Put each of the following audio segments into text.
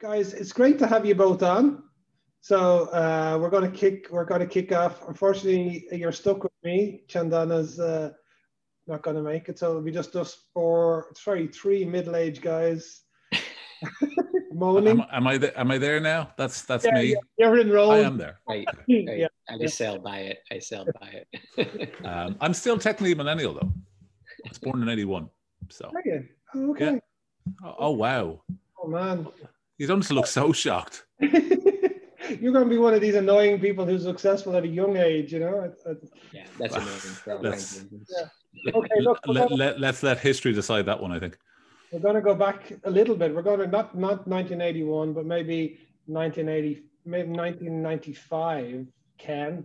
guys, it's great to have you both on. So uh, we're going to kick. We're going to kick off. Unfortunately, you're stuck with me. Chandana's uh, not going to make it, so it'll be just us four. Sorry, three middle-aged guys moaning. Am, am, I there, am I there now? That's that's yeah, me. Yeah, you're enrolled. I am there. I, I, I just sell by it. I sell by it. um, I'm still technically a millennial though. I was born in '81, so. Oh, okay. Yeah. Oh, oh wow. Oh man. You don't look so shocked. You're going to be one of these annoying people who's successful at a young age, you know. Yeah, that's amazing. Let's, yeah. Okay, look. Let, let, let's let history decide that one. I think. We're going to go back a little bit. We're going to not not 1981, but maybe 1980, maybe 1995, Ken,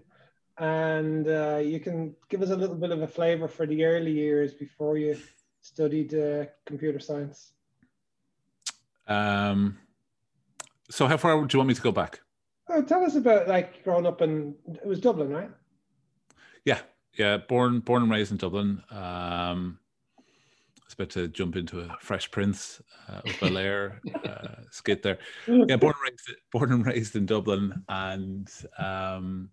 and uh, you can give us a little bit of a flavor for the early years before you studied uh, computer science. Um. So, how far do you want me to go back? Oh, tell us about like growing up in it was Dublin, right? Yeah, yeah. Born born and raised in Dublin. Um, I was about to jump into a Fresh Prince uh, of Bel Air uh, skit there. Yeah, born and raised, born and raised in Dublin, and um,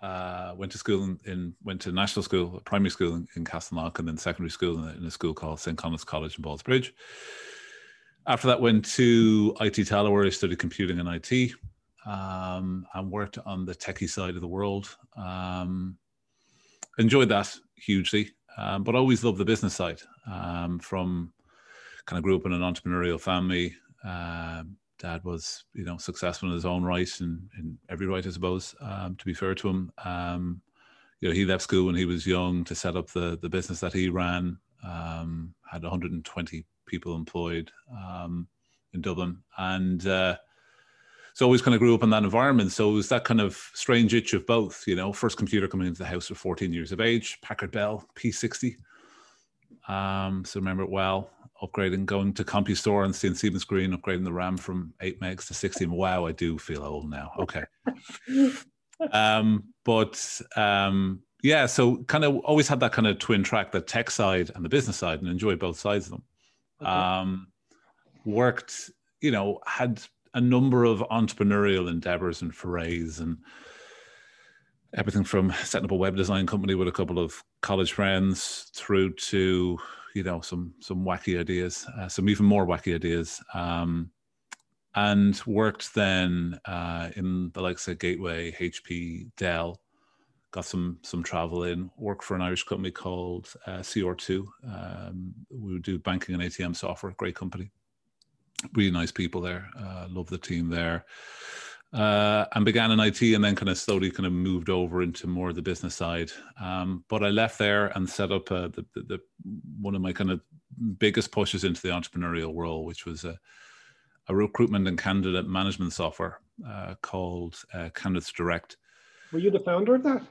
uh, went to school in, in, went to national school, primary school in, in Castleknock, and then secondary school in a, in a school called St Conleth's College in Ballsbridge. After that, went to IT Tallaght, where I studied computing and IT, um, and worked on the techie side of the world. Um, enjoyed that hugely um, but always loved the business side. Um, from kind of grew up in an entrepreneurial family. Um, dad was, you know, successful in his own right and in every right, I suppose. Um, to be fair to him, you know, he left school when he was young to set up the the business that he ran. Had 120 people employed in Dublin, and uh, so always kind of grew up in that environment. So it was that kind of strange itch of both, you know, first computer coming into the house at 14 years of age, Packard Bell P60. Um, so remember it well, upgrading, going to CompuStore and seeing Stephen's Green, upgrading the RAM from eight megs to 16. Wow, I do feel old now. Okay. um, but um, yeah, so kind of always had that kind of twin track, the tech side and the business side, and enjoy both sides of them. Okay. Um, worked, you know, had a number of entrepreneurial endeavors and forays and everything from setting up a web design company with a couple of college friends through to you know some some wacky ideas uh, some even more wacky ideas um, and worked then uh, in the likes of gateway hp dell got some some travel in worked for an irish company called uh, cr2 um, we do banking and atm software great company really nice people there. Uh, love the team there. Uh, and began in IT and then kind of slowly kind of moved over into more of the business side. Um, but I left there and set up uh, the, the, the, one of my kind of biggest pushes into the entrepreneurial world, which was a, a recruitment and candidate management software uh, called uh, Candidates Direct. Were you the founder of that?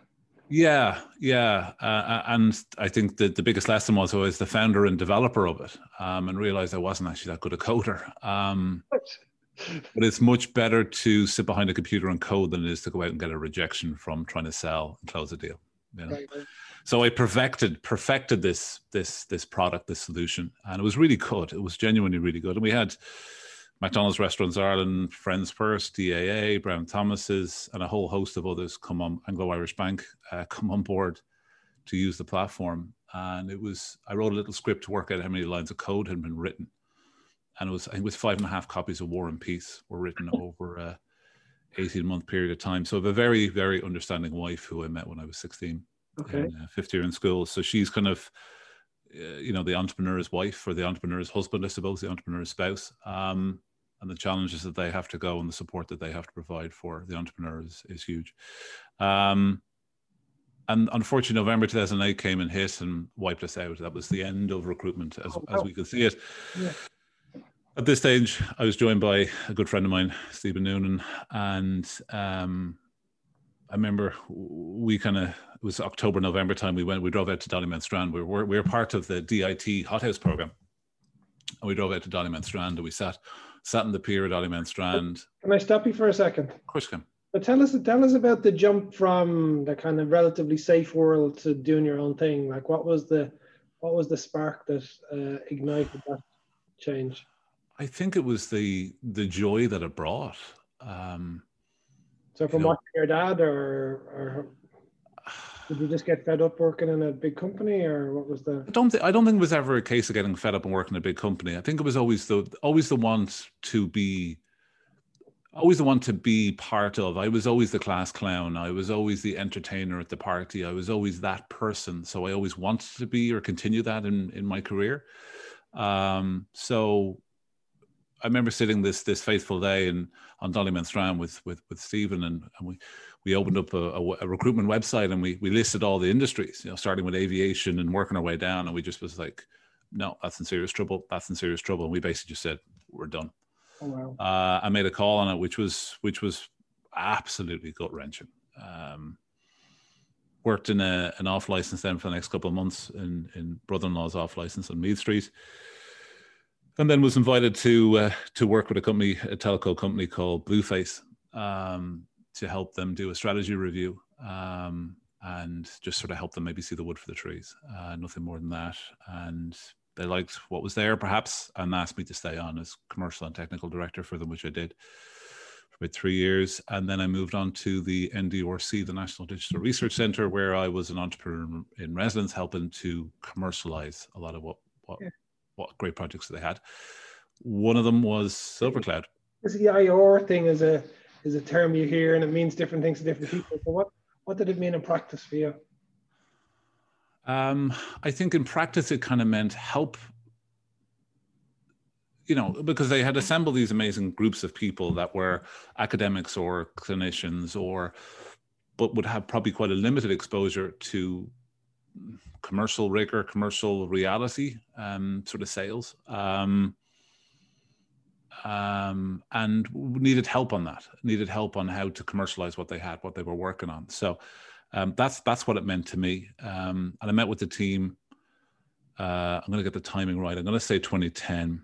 Yeah, yeah, uh, uh, and I think that the biggest lesson was I was the founder and developer of it, um, and realized I wasn't actually that good a coder. Um, but it's much better to sit behind a computer and code than it is to go out and get a rejection from trying to sell and close a deal. You know? right, right. So I perfected perfected this this this product, this solution, and it was really good. It was genuinely really good, and we had McDonald's Restaurants Ireland, Friends First, DAA, Brown Thomas's, and a whole host of others come on, Anglo Irish Bank, uh, come on board to use the platform. And it was, I wrote a little script to work out how many lines of code had been written. And it was, I think it was five and a half copies of War and Peace were written over a 18 month period of time. So I have a very, very understanding wife who I met when I was 16, okay. in, uh, fifth year in school. So she's kind of, uh, you know, the entrepreneur's wife or the entrepreneur's husband, I suppose, the entrepreneur's spouse. Um, and the challenges that they have to go and the support that they have to provide for the entrepreneur is, is huge. Um, and unfortunately, November 2008 came and hit and wiped us out. That was the end of recruitment as, oh, as we could see it. Yeah. At this stage, I was joined by a good friend of mine, Stephen Noonan, and um, I remember we kind of it was October, November time. We went, we drove out to Dollymount Strand. We were we were part of the DIT Hothouse program, and we drove out to Dollymount Strand and we sat sat in the pier at Dollymount Strand. Can I stop you for a second? Of course, can. But tell us, tell us about the jump from the kind of relatively safe world to doing your own thing. Like, what was the, what was the spark that uh, ignited that change? I think it was the the joy that it brought. Um, so from you know, watching your dad, or, or did you just get fed up working in a big company, or what was the? I don't think I don't think it was ever a case of getting fed up and working in a big company. I think it was always the always the want to be always the one to be part of. I was always the class clown. I was always the entertainer at the party. I was always that person. So I always wanted to be or continue that in in my career. Um, so I remember sitting this this faithful day in on Dollymount Strand with with with Stephen, and, and we we opened up a, a, a, recruitment website and we we listed all the industries, you know, starting with aviation and working our way down, and we just was like, no, that's in serious trouble. That's in serious trouble, and we basically just said we're done. Oh, wow. uh, I made a call on it, which was which was absolutely gut wrenching. Um, worked in a, an off license then for the next couple of months in in brother-in-law's off license on Meath Street and then was invited to uh, to work with a company, a telco company called Blueface, um, to help them do a strategy review um, and just sort of help them maybe see the wood for the trees. Uh, nothing more than that. And they liked what was there, perhaps, and asked me to stay on as commercial and technical director for them, which I did for about three years. And then I moved on to the NDRC, the National Digital Research Center, where I was an entrepreneur in residence, helping to commercialize a lot of what what yeah what great projects they had. One of them was SilverCloud. This EIR thing is a is a term you hear and it means different things to different people. So what what did it mean in practice for you? Um, I think in practice it kind of meant help you know, because they had assembled these amazing groups of people that were academics or clinicians or but would have probably quite a limited exposure to commercial rigor, commercial reality, um, sort of sales, um, um, and needed help on that. Needed help on how to commercialize what they had, what they were working on. So um, that's that's what it meant to me. Um, and I met with the team. Uh, I'm going to get the timing right. I'm going to say 2010.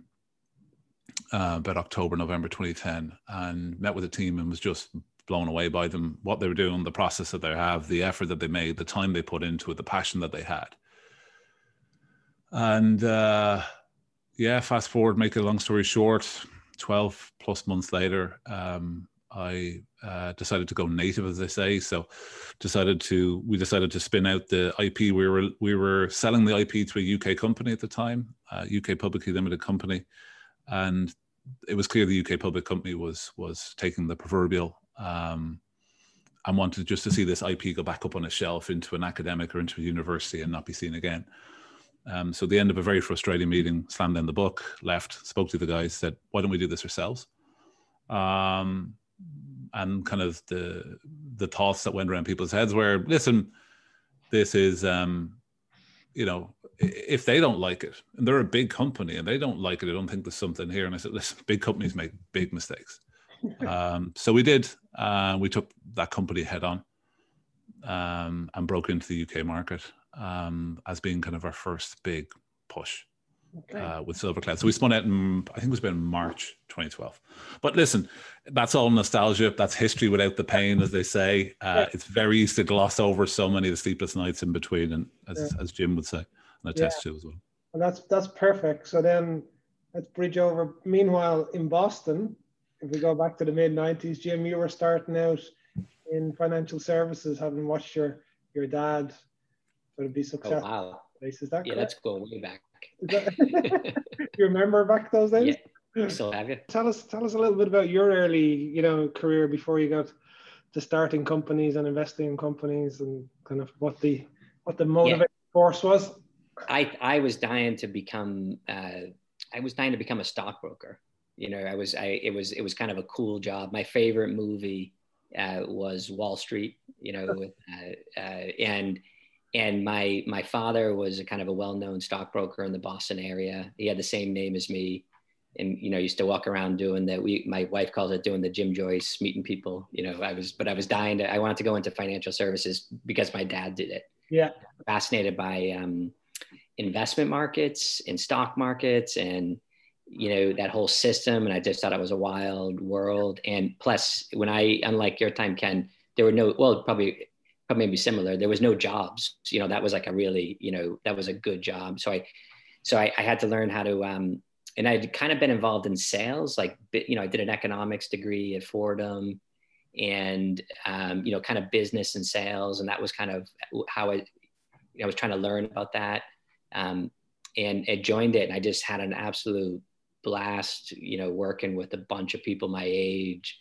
Uh, about October, November 2010, and met with the team and was just blown away by them, what they were doing, the process that they have, the effort that they made, the time they put into it, the passion that they had. And uh, yeah, fast forward, make a long story short, 12 plus months later, um, I uh, decided to go native, as they say. So, decided to we decided to spin out the IP. We were we were selling the IP to a UK company at the time, uh, UK publicly limited company, and it was clear the UK public company was was taking the proverbial um, and wanted just to see this IP go back up on a shelf into an academic or into a university and not be seen again. Um, so the end of a very frustrating meeting, slammed down the book, left, spoke to the guys, said, "Why don't we do this ourselves?" Um, and kind of the the thoughts that went around people's heads were, "Listen, this is, um, you know, if they don't like it, and they're a big company and they don't like it, I don't think there's something here." And I said, "Listen, big companies make big mistakes." um, so we did. Uh, we took that company head on um, and broke into the UK market um, as being kind of our first big push okay. uh, with SilverCloud. So we spun out in, I think it was about March 2012. But listen, that's all nostalgia. That's history without the pain, as they say. Uh, yeah. It's very easy to gloss over so many of the sleepless nights in between, and as, yeah. as Jim would say, and attest yeah. to as well. And that's that's perfect. So then let's bridge over. Meanwhile, in Boston, if we go back to the mid 90s, Jim, you were starting out in financial services, having watched your your dad sort of be successful. Oh, wow. Is that yeah, that's going way back. you remember back those days? Yeah, still have you. Tell us, tell us a little bit about your early, you know, career before you got to starting companies and investing in companies, and kind of what the what the motivating yeah. force was. I I was dying to become. Uh, I was dying to become a stockbroker you know, I was, I, it was, it was kind of a cool job. My favorite movie uh, was Wall Street, you know, with, uh, uh, and, and my, my father was a kind of a well-known stockbroker in the Boston area. He had the same name as me and, you know, used to walk around doing that. We, my wife calls it doing the Jim Joyce meeting people, you know, I was, but I was dying to, I wanted to go into financial services because my dad did it. Yeah. Fascinated by, um, investment markets and stock markets and you know that whole system and i just thought it was a wild world and plus when i unlike your time ken there were no well probably probably maybe similar. There was no jobs. You know that was like a really you know that was a good job. So i so i, I had to learn how to um and I'd kind of been involved in sales, like you know, I did an economics degree at Fordham, and um, you know, kind of business and sales, and that was kind of how I, I was trying to learn about that, um, and it joined it, and I just had an absolute blast, you know, working with a bunch of people my age,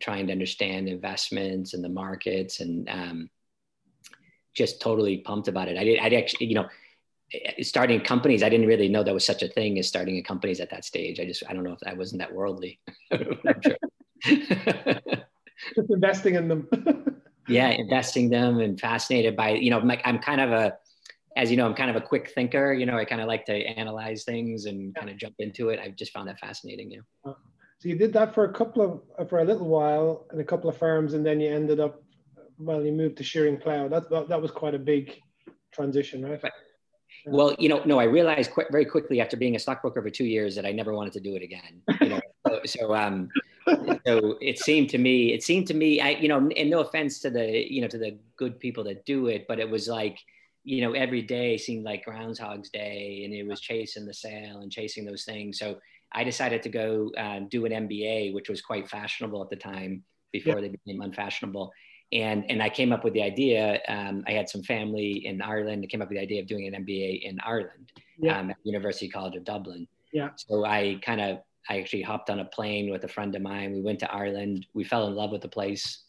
trying to understand investments and the markets, and um, just totally pumped about it. I did, I actually, you know Eh, starting companies, I didn't really know there was such a thing as starting a companies at that stage. I just, I don't know if I wasn't that worldly. just investing in them. yeah, investing them and fascinated by, you know, I'm, like, I'm kind of a, as you know, I'm kind of a quick thinker. You know, I kind of like to analyze things and kind of jump into it. I've just found that fascinating. Yeah. Uh, so you did that for a couple of, for a little while in a couple of firms, and then you ended up, well, you moved to Schering-Plough. That, that, that was quite a big transition, right? right. Well, you know, no, I realized quite, very quickly after being a stockbroker for two years that I never wanted to do it again. You know, so, so, um, so it seemed to me, it seemed to me, I, you know, and no offense to the, you know, to the good people that do it, but it was like, you know, every day seemed like Groundhog's Day, and it was chasing the sale and chasing those things. So I decided to go uh, do an MBA, which was quite fashionable at the time before they became unfashionable and and I came up with the idea. Um, I had some family in Ireland. I came up with the idea of doing an MBA in Ireland yeah. um, at University College of Dublin. Yeah. So I kind of I actually hopped on a plane with a friend of mine. We went to Ireland. We fell in love with the place.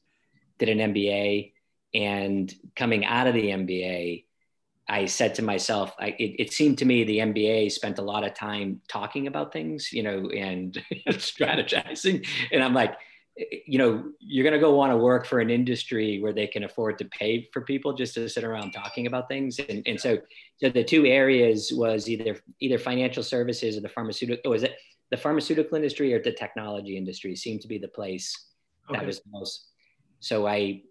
Did an MBA, and coming out of the MBA, I said to myself, I, it, it, seemed to me the MBA spent a lot of time talking about things, you know, and strategizing. And I'm like, you know you're going to go want to work for an industry where they can afford to pay for people just to sit around talking about things and, and so so the two areas was either either financial services or the pharmaceutical was it the pharmaceutical industry or the technology industry seemed to be the place okay. that was the most so i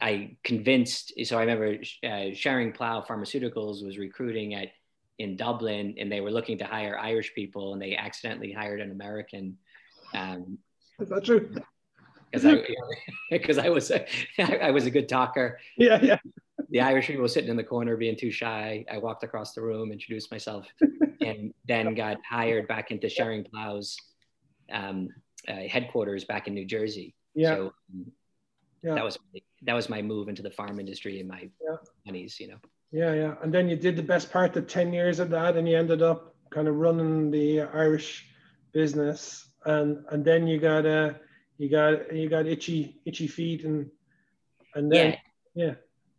i convinced so i remember uh, Schering-Plough pharmaceuticals was recruiting at in dublin and they were looking to hire irish people and they accidentally hired an american um, is that true? Because I because I was a, I was a good talker. Yeah, yeah. The Irish people were sitting in the corner being too shy. I walked across the room, introduced myself, and then got hired back into Schering-Plough's um, uh, headquarters back in New Jersey. Yeah. So um, yeah. that was that was my move into the pharma industry in my yeah. you know. Yeah, yeah. And then you did the best part of 10 years of that and you ended up kind of running the Irish business and and then you got uh you got you got itchy itchy feet and and then yeah. yeah.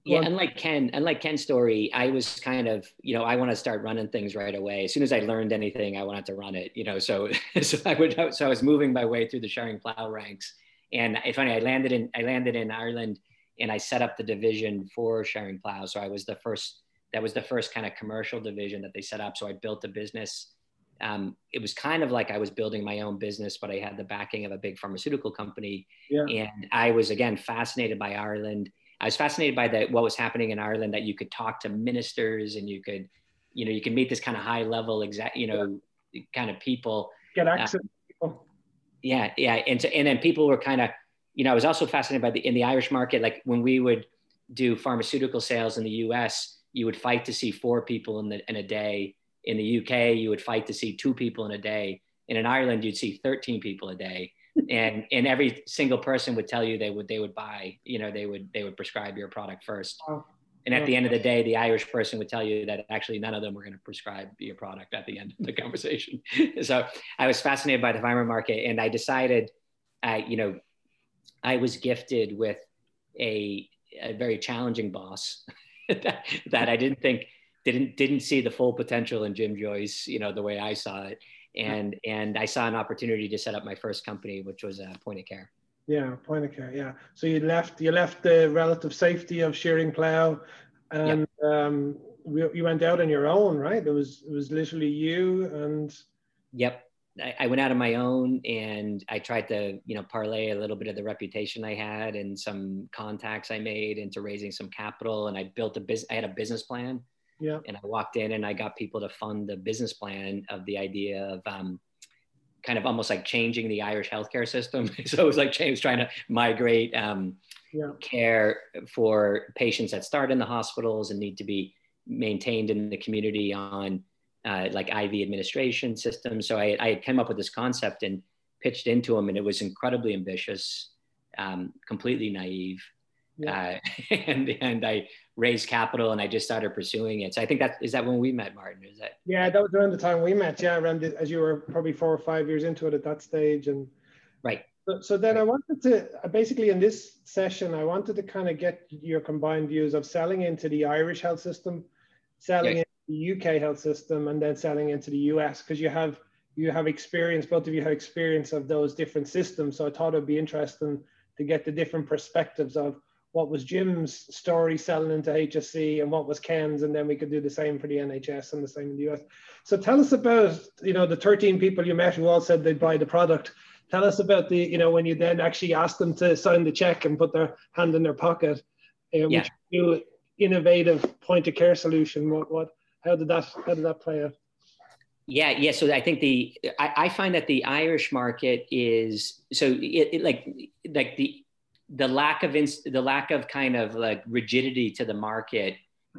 Yeah, unlike Ken, unlike Ken's story, I was kind of, you know, I want to start running things right away. As soon as I learned anything, I wanted to run it, you know. So, so I would, so I was moving my way through the Schering-Plough ranks. And it's funny, I landed in, I landed in Ireland, and I set up the division for Schering-Plough. So I was the first, that was the first kind of commercial division that they set up. So I built a business um, it was kind of like I was building my own business, but I had the backing of a big pharmaceutical company. Yeah. And I was again fascinated by Ireland. I was fascinated by the, what was happening in Ireland that you could talk to ministers and you could, you know, you can meet this kind of high level exact, you know, yeah. kind of people. Get uh, access. Uh, yeah, yeah, and so, and then people were kind of, you know, I was also fascinated by the in the Irish market. Like when we would do pharmaceutical sales in the U.S., you would fight to see four people in the in a day in the UK, you would fight to see two people in a day. And in Ireland, you'd see 13 people a day. And, and every single person would tell you they would, they would buy, you know, they would, they would prescribe your product first. And at the end of the day, the Irish person would tell you that actually none of them were going to prescribe your product at the end of the conversation. so I was fascinated by the pharma market and I decided, I you know, I was gifted with a, a very challenging boss that, that I didn't think didn't didn't see the full potential in Jim Joyce, you know, the way I saw it, and and I saw an opportunity to set up my first company, which was a point of care. Yeah, point of care. Yeah. So you left you left the relative safety of Schering-Plough, and yep. um, you went out on your own, right? It was it was literally you and. Yep. I, went out on my own and I tried to, you know, parlay a little bit of the reputation I had and some contacts I made into raising some capital. And I built a business. I had a business plan yeah. And I walked in and I got people to fund the business plan of the idea of um, kind of almost like changing the Irish healthcare system. so it was like James trying to migrate um, yeah. care for patients that start in the hospitals and need to be maintained in the community on uh, like IV administration systems. So I, I had come up with this concept and pitched into him, and it was incredibly ambitious, um, completely naive. Yeah. Uh, and and I raised capital and I just started pursuing it. So I think that is that when we met, Martin. Is that? Yeah, that was around the time we met. Yeah, around the, as you were probably four or five years into it at that stage, and right. So, so then I wanted to basically in this session I wanted to kind of get your combined views of selling into the Irish health system, selling into the UK health system, and then selling into the US because you have you have experience. Both of you have experience of those different systems. So I thought it'd be interesting to get the different perspectives of what was Jim's story selling into HSE and what was Ken's, and then we could do the same for the NHS and the same in the US. So tell us about, you know, the 13 people you met who all said they'd buy the product. Tell us about the, you know, when you then actually asked them to sign the check and put their hand in their pocket, uh, yeah. which new innovative point of care solution. What, what, how did that, how did that play out? Yeah, yeah. So I think the I, I find that the Irish market is so it, it like like the the lack of inst- the lack of kind of like rigidity to the market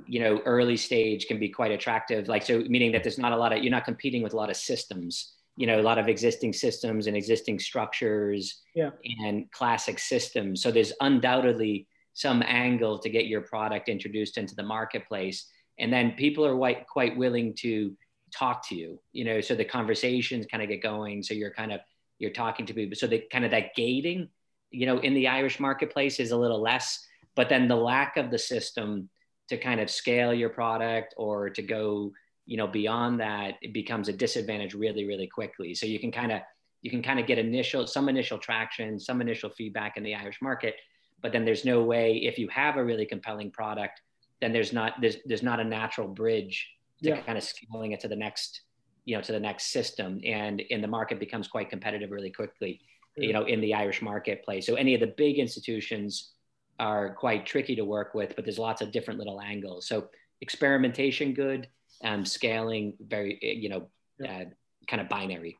you know early stage can be quite attractive. Like so meaning that there's not a lot of you're not competing with a lot of systems you know a lot of existing systems and existing structures yeah. and classic systems. So there's undoubtedly some angle to get your product introduced into the marketplace. And then people are quite quite willing to talk to you you know so the conversations kind of get going. So you're kind of you're talking to people. So the kind of that gating you know, in the Irish marketplace is a little less, but then the lack of the system to kind of scale your product or to go, you know, beyond that, it becomes a disadvantage really, really quickly. So you can kind of you can kind of get initial some initial traction, some initial feedback in the Irish market, but then there's no way if you have a really compelling product, then there's not there's there's not a natural bridge to yeah. kind of scaling it to the next you know to the next system and and the market becomes quite competitive really quickly you know, in the Irish marketplace. So any of the big institutions are quite tricky to work with, but there's lots of different little angles. So experimentation good, um, scaling very, you know, uh, kind of binary.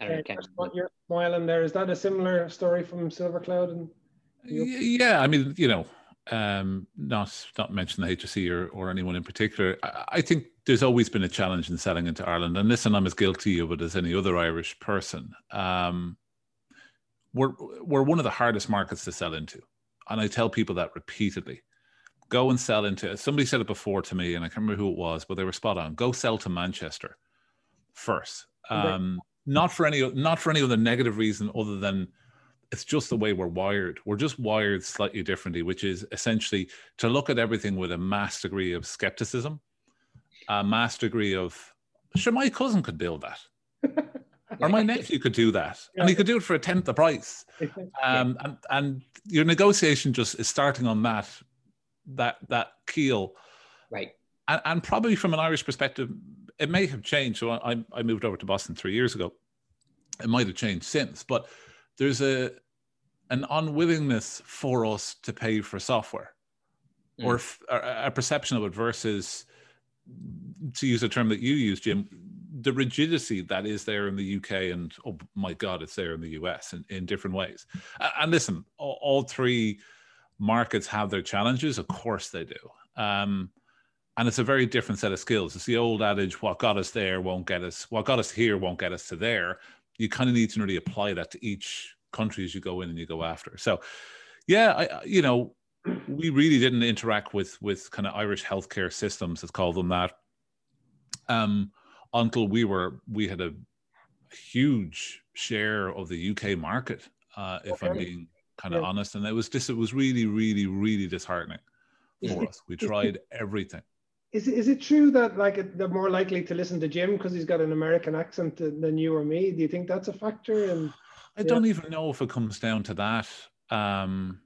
I don't okay, know. You're smiling there. Is that a similar story from SilverCloud? And yeah, I mean, you know, um, not not mention the HSE or, or anyone in particular. I, I, think there's always been a challenge in selling into Ireland, and listen, I'm as guilty of it as any other Irish person. Um, we're we're one of the hardest markets to sell into, and I tell people that repeatedly. Go and sell into. Somebody said it before to me, and I can't remember who it was, but they were spot on. Go sell to Manchester first. Um, not for any not for any other negative reason other than it's just the way we're wired. We're just wired slightly differently, which is essentially to look at everything with a mass degree of skepticism, a mass degree of sure my cousin could build that or my nephew could do that. And he could do it for a tenth the price. Um, and, and your negotiation just is starting on that that that keel. Right. And, and probably from an irish perspective it may have changed. So I, I moved over to boston three years ago. It might have changed since but there's a an unwillingness for us to pay for software mm. or, or a perception of it versus to use a term that you use jim the rigidity that is there in the UK and oh my God, it's there in the US in, in different ways. And listen, all, all three markets have their challenges. Of course they do. Um, and it's a very different set of skills. It's the old adage, what got us there won't get us, what got us here won't get us to there. You kind of need to really apply that to each country as you go in and you go after. So yeah, I, you know, we really didn't interact with with kind of Irish healthcare systems, let's call them that. Um, until we were we had a huge share of the UK market, uh, if okay. I'm being kind of yeah. honest. And it was just it was really, really, really disheartening for us. We tried everything. Is is it true that like they're more likely to listen to Jim because he's got an American accent than you or me? Do you think that's a factor? And I don't even know if it comes down to that. Um,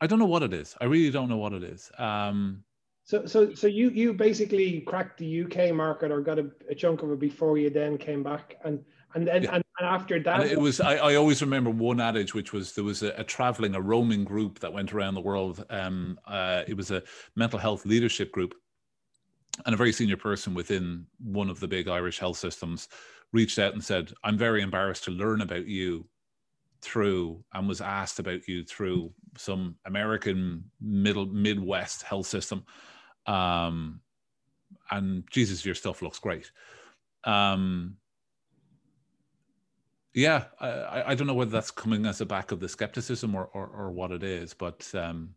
I don't know what it is. I really don't know what it is. Um, so, so, so you you basically cracked the UK market or got a, a chunk of it before you then came back, and and then yeah. and, and, after that, and it was. I, I always remember one adage, which was there was a, a traveling, a roaming group that went around the world. Um, uh, it was a mental health leadership group, and a very senior person within one of the big Irish health systems reached out and said, "I'm very embarrassed to learn about you." through and was asked about you through some American middle Midwest health system um, and Jesus, your stuff looks great. Um, yeah, I, I don't know whether that's coming as a back of the skepticism or, or, or what it is, but um,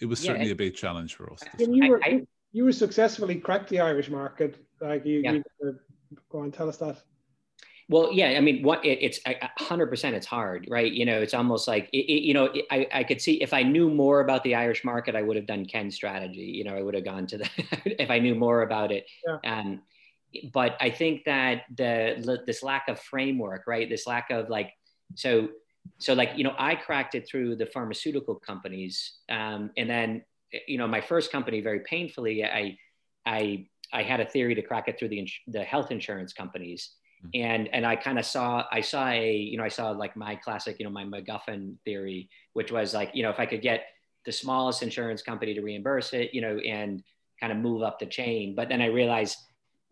it was certainly yeah, a big challenge for us. You were, I, you were successfully cracked the Irish market. Like you, yeah. you go on, tell us that. Well, yeah, I mean, what it, it's hundred percent. It's hard, right? You know, it's almost like it, it, you know, I, I could see if I knew more about the Irish market, I would have done Ken's strategy. You know, I would have gone to the if I knew more about it. Yeah. Um, but I think that the this lack of framework, right? This lack of like, so so like you know, I cracked it through the pharmaceutical companies, um, and then you know, my first company very painfully, I I I had a theory to crack it through the the health insurance companies. And and I kind of saw I saw a you know I saw like my classic you know my MacGuffin theory, which was like you know if I could get the smallest insurance company to reimburse it, you know, and kind of move up the chain. But then I realized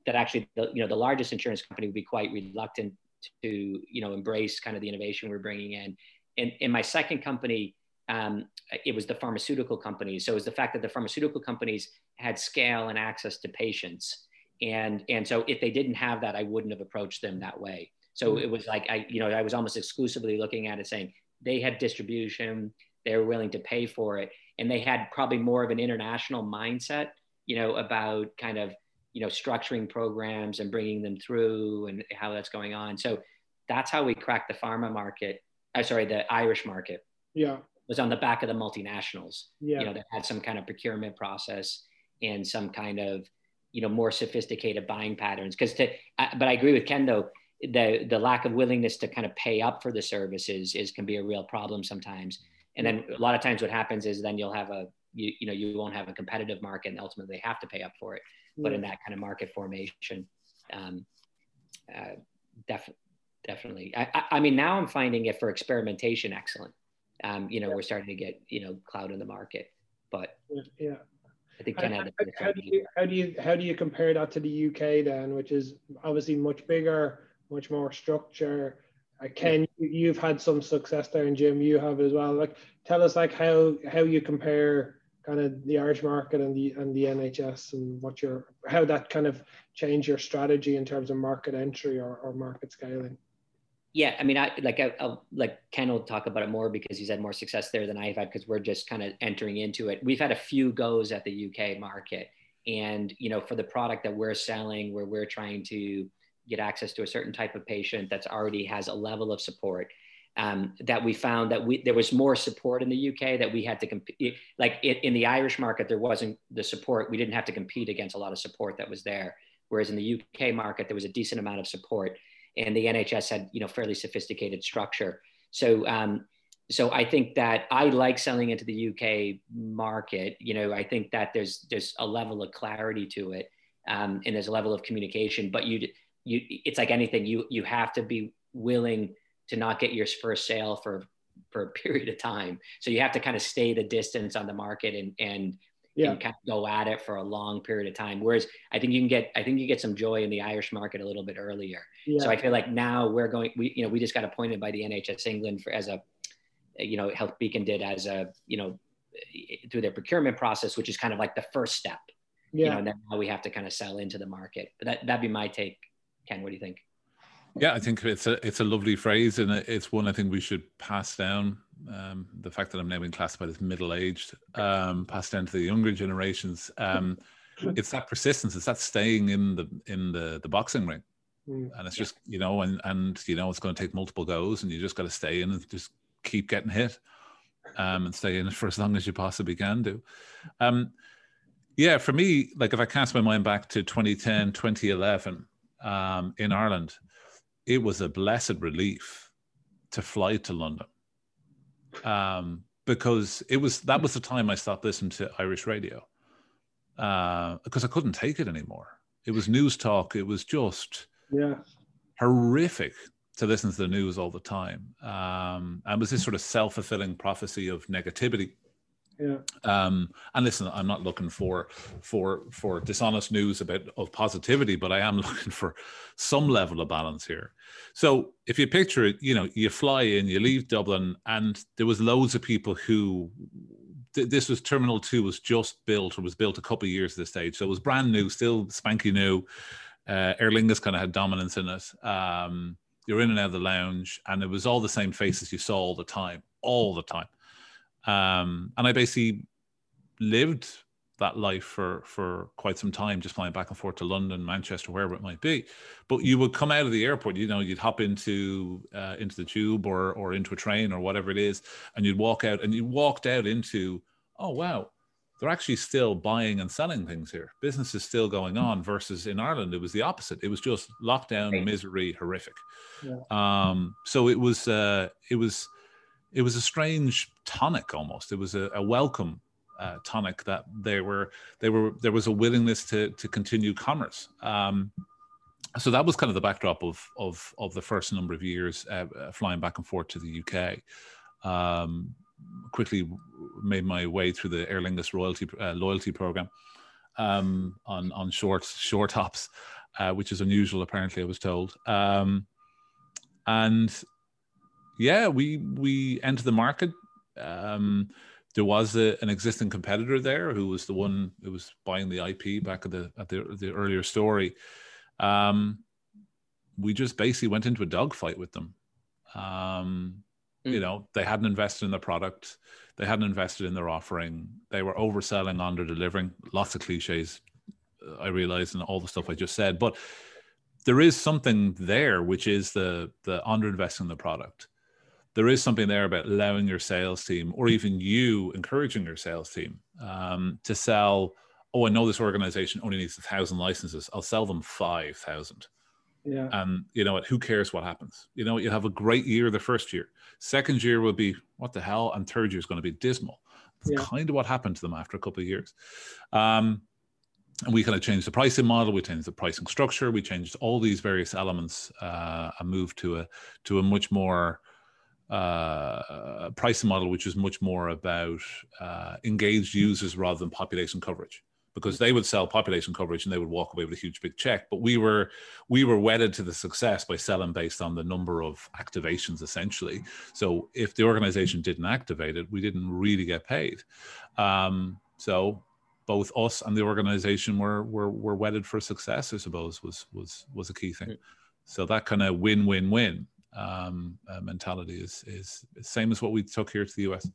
that actually the you know the largest insurance company would be quite reluctant to you know embrace kind of the innovation we're bringing in. In in my second company, um, it was the pharmaceutical companies. So it was the fact that the pharmaceutical companies had scale and access to patients and and so if they didn't have that i wouldn't have approached them that way. So mm-hmm. it was like i you know i was almost exclusively looking at it saying they had distribution they were willing to pay for it and they had probably more of an international mindset you know about kind of you know structuring programs and bringing them through and how that's going on. So that's how we cracked the pharma market uh, sorry the irish market. Yeah. Was on the back of the multinationals. Yeah. you know that had some kind of procurement process and some kind of you know more sophisticated buying patterns. Because to but i agree with ken though the the lack of willingness to kind of pay up for the services is can be a real problem sometimes. And then a lot of times what happens is then you'll have a you, you know you won't have a competitive market and ultimately they have to pay up for it. But in that kind of market formation um, uh, def- definitely. I, I mean now i'm finding it for experimentation excellent. Um, you know yeah. we're starting to get you know cloud in the market but yeah I think Ken had how, how, do you, how do you how do you compare that to the UK then, which is obviously much bigger, much more structure? Uh, Ken, you've had some success there, and Jim, you have as well. Like, tell us like how how you compare kind of the Irish market and the and the NHS, and what your how that kind of change your strategy in terms of market entry or, or market scaling yeah, I mean, I like I, will like Ken will talk about it more because he's had more success there than I've had because we're just kind of entering into it. We've had a few goes at the UK market, and you know, for the product that we're selling, where we're trying to get access to a certain type of patient that's already has a level of support. Um, that we found that we there was more support in the UK that we had to compete. Like in, in the Irish market, there wasn't the support. We didn't have to compete against a lot of support that was there. Whereas in the UK market, there was a decent amount of support and the NHS had you know fairly sophisticated structure. So um, so I think that I like selling into the UK market. You know, I think that there's there's a level of clarity to it, um, and there's a level of communication. But you you it's like anything. You you have to be willing to not get your first sale for for a period of time. So you have to kind of stay the distance on the market and and yeah. and kind of go at it for a long period of time. Whereas I think you can get, I think you get some joy in the Irish market a little bit earlier. Yeah. So I feel like now we're going, we, you know, we just got appointed by the NHS England for as a, you know, HealthBeacon did as a, you know, through their procurement process, which is kind of like the first step. Yeah. You know, and then now we have to kind of sell into the market. But that that'd be my take. Ken, what do you think? Yeah, I think it's a it's a lovely phrase, and it's one I think we should pass down. Um, the fact that I'm now being classified as middle aged, um, passed down to the younger generations. Um, it's that persistence. It's that staying in the in the the boxing ring, mm, and it's yeah. just you know, and and you know, it's going to take multiple goes, and you just got to stay in and just keep getting hit, um, and stay in it for as long as you possibly can do. Um, yeah, for me, like if I cast my mind back to 2010, 2011 um, in Ireland it was a blessed relief to fly to London um, because it was that was the time I stopped listening to Irish radio uh, because I couldn't take it anymore. It was Newstalk. It was just yeah horrific to listen to the news all the time. Um, and was this sort of self fulfilling prophecy of negativity yeah. Um, and listen, I'm not looking for for for dishonest news about of positivity, but I am looking for some level of balance here. So if you picture it, you know, you fly in, you leave Dublin, and there was loads of people who th- this was Terminal Two was just built or was built a couple of years at this stage, so it was brand new, still spanky new. Uh, Aer Lingus kind of had dominance in it. Um, you're in and out of the lounge, and it was all the same faces you saw all the time, all the time. Um, and I basically lived that life for for quite some time, just flying back and forth to London, Manchester, wherever it might be. But you would come out of the airport, you know, you'd hop into uh, into the tube or or into a train or whatever it is, and you'd walk out, and you walked out into, oh wow, they're actually still buying and selling things here. Business is still going on. Versus in Ireland, it was the opposite. It was just lockdown, misery, horrific. Yeah. Um, so it was uh, it was it was a strange tonic almost. It was a, a welcome uh, tonic that they were they were there was a willingness to to continue commerce. Um, so that was kind of the backdrop of of of the first number of years uh, uh flying back and forth to the UK. Um, quickly made my way through the Aer Lingus royalty uh, loyalty program um, on on short short hops, uh, which is unusual apparently. I was told, um, and yeah, we we entered the market. Um, there was a, an existing competitor there who was the one who was buying the IP back at the at the, the earlier story. Um, we just basically went into a dogfight with them. Um, mm. You know, they hadn't invested in the product, they hadn't invested in their offering, they were overselling, under delivering. Lots of cliches, uh, I realize, and all the stuff I just said, but there is something there, which is the the underinvesting in the product there is something there about allowing your sales team or even you encouraging your sales team um, to sell oh i know this organization only needs a thousand licenses i'll sell them 5000 yeah. And you know what? Who cares what happens? You know you have a great year the first year. Second year will be what the hell? And third year is going to be dismal. That's yeah. kind of what happened to them after a couple of years. Um, and we kind of changed the pricing model. We changed the pricing structure. We changed all these various elements uh, and moved to a to a much more uh, pricing model, which is much more about uh, engaged users rather than population coverage. Because they would sell population coverage and they would walk away with a huge big check, but we were we were wedded to the success by selling based on the number of activations, essentially. So if the organization didn't activate it, we didn't really get paid. Um, so both us and the organization were were were wedded for success. I suppose was was was a key thing. So that kind of win win win um, uh, mentality is is same as what we took here to the US.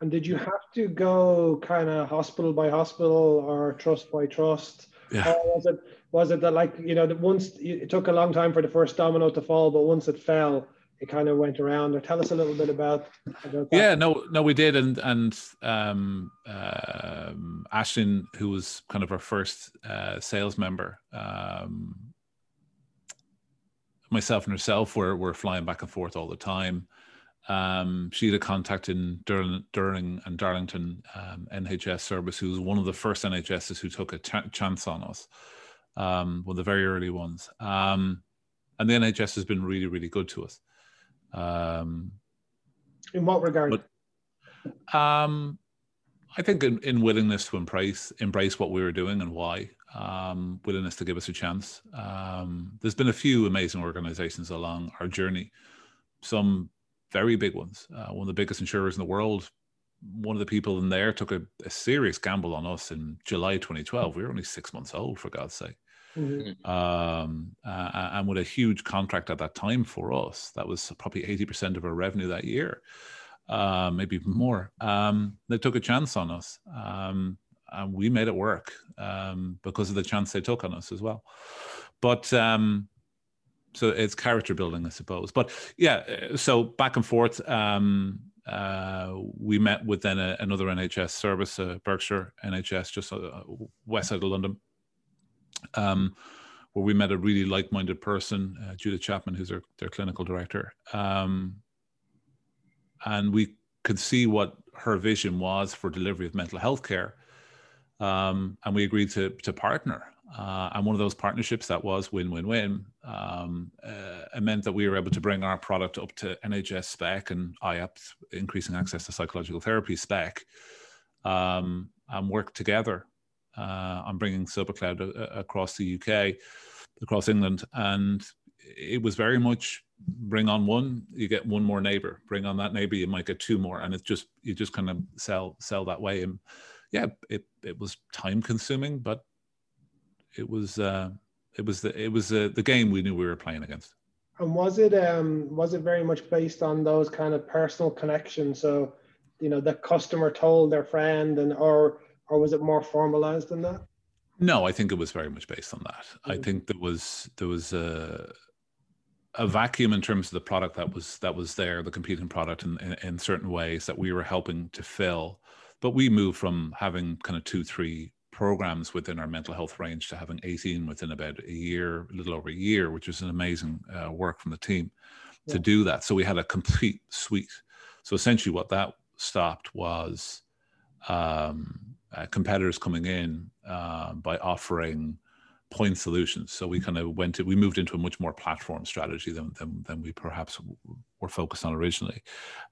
And did you have to go kind of hospital by hospital or trust by trust? Yeah. Or was it was it that like you know that once it took a long time for the first domino to fall, but once it fell, it kind of went around. Or tell us a little bit about. about yeah, no, no, we did, and and um, um, Ashlyn, who was kind of our first uh, sales member, um, myself and herself were, were flying back and forth all the time. Um, she had a contact in Durling, Durling and Darlington um, NHS service, who was one of the first NHSs who took a ch- chance on us, um, one of the very early ones. Um, and the NHS has been really, really good to us. Um, in what regard? But, um, I think in, in willingness to embrace embrace what we were doing and why um, willingness to give us a chance. Um, there's been a few amazing organizations along our journey, some very big ones. Uh, one of the biggest insurers in the world. One of the people in there took a, a serious gamble on us in July 2012. We were only six months old, for God's sake. Mm-hmm. Um, uh, and with a huge contract at that time for us, that was probably 80% of our revenue that year, uh, maybe even more. Um, they took a chance on us. Um, and we made it work um, because of the chance they took on us as well. But um, so it's character building, I suppose. But yeah, so back and forth. Um, uh, we met with then a, another NHS service, uh, Berkshire NHS, just uh, west side of London, um, where we met a really like-minded person, uh, Judith Chapman, who's their, their clinical director, um, and we could see what her vision was for delivery of mental health care um, and we agreed to to partner. Uh, and one of those partnerships that was win-win-win. Um, uh, it meant that we were able to bring our product up to NHS spec and IAPT, increasing access to psychological therapy spec, um, and work together uh, on bringing SilverCloud a- across the UK, across England, and it was very much bring on one, you get one more neighbor. Bring on that neighbor, you might get two more, and it's just you just kind of sell sell that way. And yeah, it it was time consuming, but it was uh, it was the it was uh, the game we knew we were playing against. And was it um was it very much based on those kind of personal connections? So, you know, the customer told their friend, and or or was it more formalized than that? No, I think it was very much based on that. Mm-hmm. I think there was there was a a vacuum in terms of the product that was that was there, the competing product in, in, in certain ways that we were helping to fill. But we moved from having kind of two, three programs within our mental health range to having 18 within about a year, a little over a year, which was an amazing uh, work from the team yeah. to do that. So we had a complete suite. So essentially, what that stopped was um, uh, competitors coming in uh, by offering point solutions. So we kind of went to, we moved into a much more platform strategy than than, than we perhaps were focused on originally.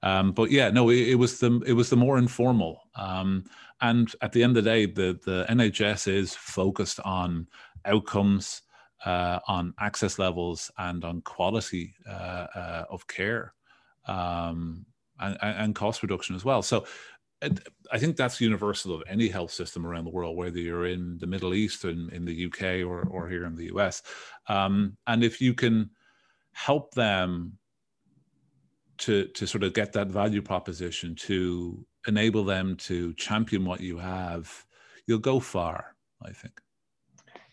Um, but yeah, no, it, it, was the it was the more informal. Um, and at the end of the day, the the NHS is focused on outcomes, uh, on access levels, and on quality uh, uh, of care. Um, and, and cost reduction as well. So I think that's universal of any health system around the world, whether you're in the Middle East and in the UK or, or here in the US. Um, and if you can help them to, to sort of get that value proposition, to enable them to champion what you have, you'll go far, I think.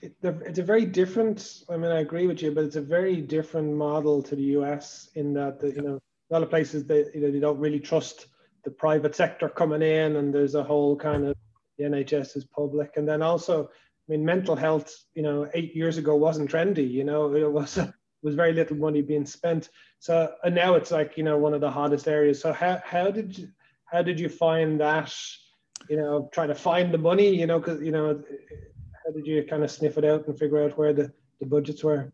It's a very different, I mean, I agree with you, but it's a very different model to the US in that, the, you know, a lot of places they, you know, they don't really trust the private sector coming in and there's a whole kind of the NHS is public. And then also, I mean, mental health, you know, eight years ago wasn't trendy, you know, it was, was very little money being spent. So, and now it's like, you know, one of the hottest areas. So how, how did you, how did you find that, you know, trying to find the money, you know, cause, you know, how did you kind of sniff it out and figure out where the, the budgets were?